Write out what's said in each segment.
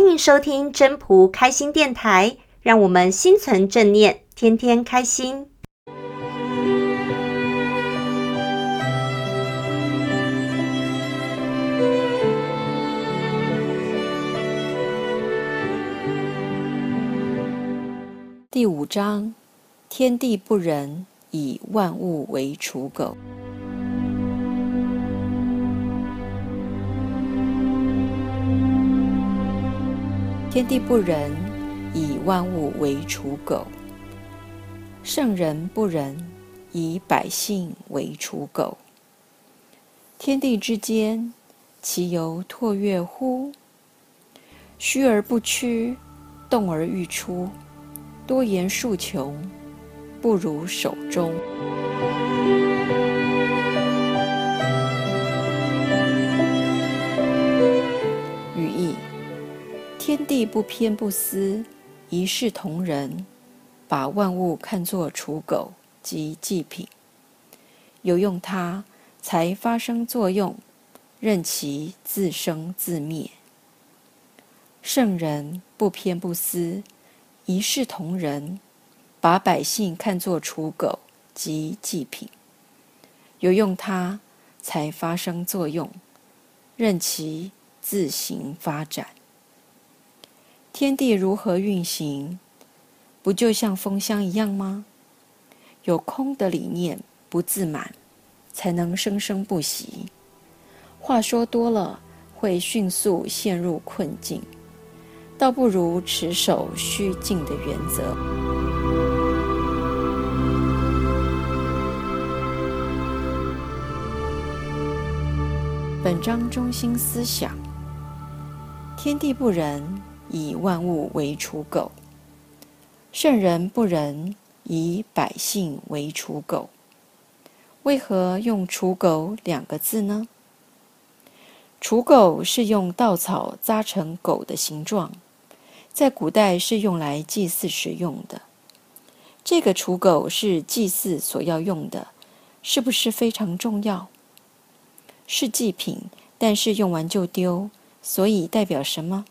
欢迎收听真仆开心电台，让我们心存正念，天天开心。第五章：天地不仁，以万物为刍狗。天地不仁，以万物为刍狗；圣人不仁，以百姓为刍狗。天地之间，其犹唾跃乎？虚而不屈，动而愈出，多言数穷，不如守中。不偏不私，一视同仁，把万物看作刍狗及祭品，有用它才发生作用，任其自生自灭。圣人不偏不私，一视同仁，把百姓看作刍狗及祭品，有用它才发生作用，任其自行发展。天地如何运行？不就像风箱一样吗？有空的理念不自满，才能生生不息。话说多了，会迅速陷入困境，倒不如持守虚静的原则。本章中心思想：天地不仁。以万物为刍狗，圣人不仁，以百姓为刍狗。为何用“刍狗”两个字呢？刍狗是用稻草扎成狗的形状，在古代是用来祭祀使用的。这个刍狗是祭祀所要用的，是不是非常重要？是祭品，但是用完就丢，所以代表什么？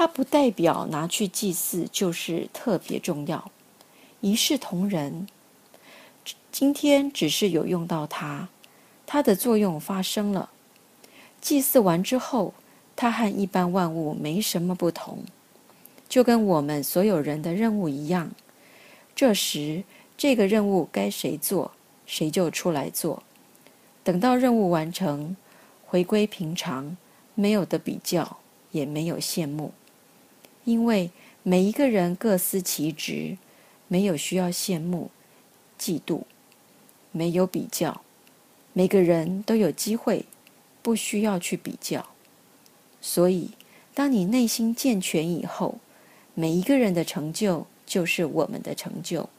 它不代表拿去祭祀就是特别重要，一视同仁。今天只是有用到它，它的作用发生了。祭祀完之后，它和一般万物没什么不同，就跟我们所有人的任务一样。这时，这个任务该谁做，谁就出来做。等到任务完成，回归平常，没有的比较，也没有羡慕。因为每一个人各司其职，没有需要羡慕、嫉妒，没有比较，每个人都有机会，不需要去比较。所以，当你内心健全以后，每一个人的成就就是我们的成就。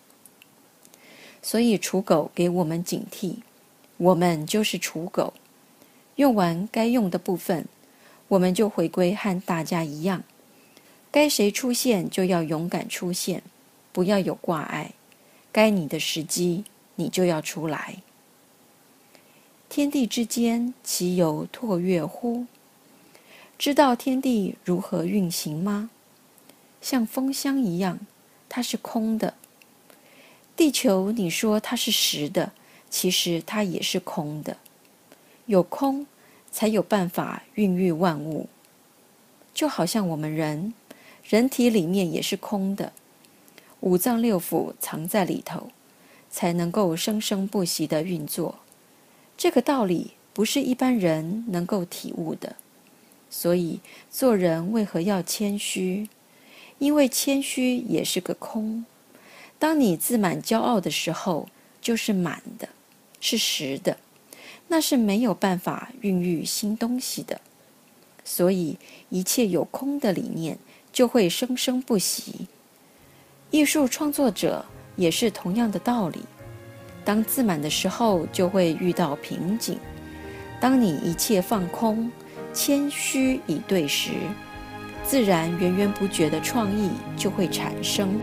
所以，刍狗给我们警惕，我们就是刍狗，用完该用的部分，我们就回归和大家一样。该谁出现就要勇敢出现，不要有挂碍。该你的时机，你就要出来。天地之间，其有唾跃乎？知道天地如何运行吗？像风箱一样，它是空的。地球，你说它是实的，其实它也是空的。有空，才有办法孕育万物。就好像我们人。人体里面也是空的，五脏六腑藏在里头，才能够生生不息地运作。这个道理不是一般人能够体悟的。所以做人为何要谦虚？因为谦虚也是个空。当你自满骄傲的时候，就是满的，是实的，那是没有办法孕育新东西的。所以一切有空的理念。就会生生不息。艺术创作者也是同样的道理。当自满的时候，就会遇到瓶颈。当你一切放空、谦虚以对时，自然源源不绝的创意就会产生。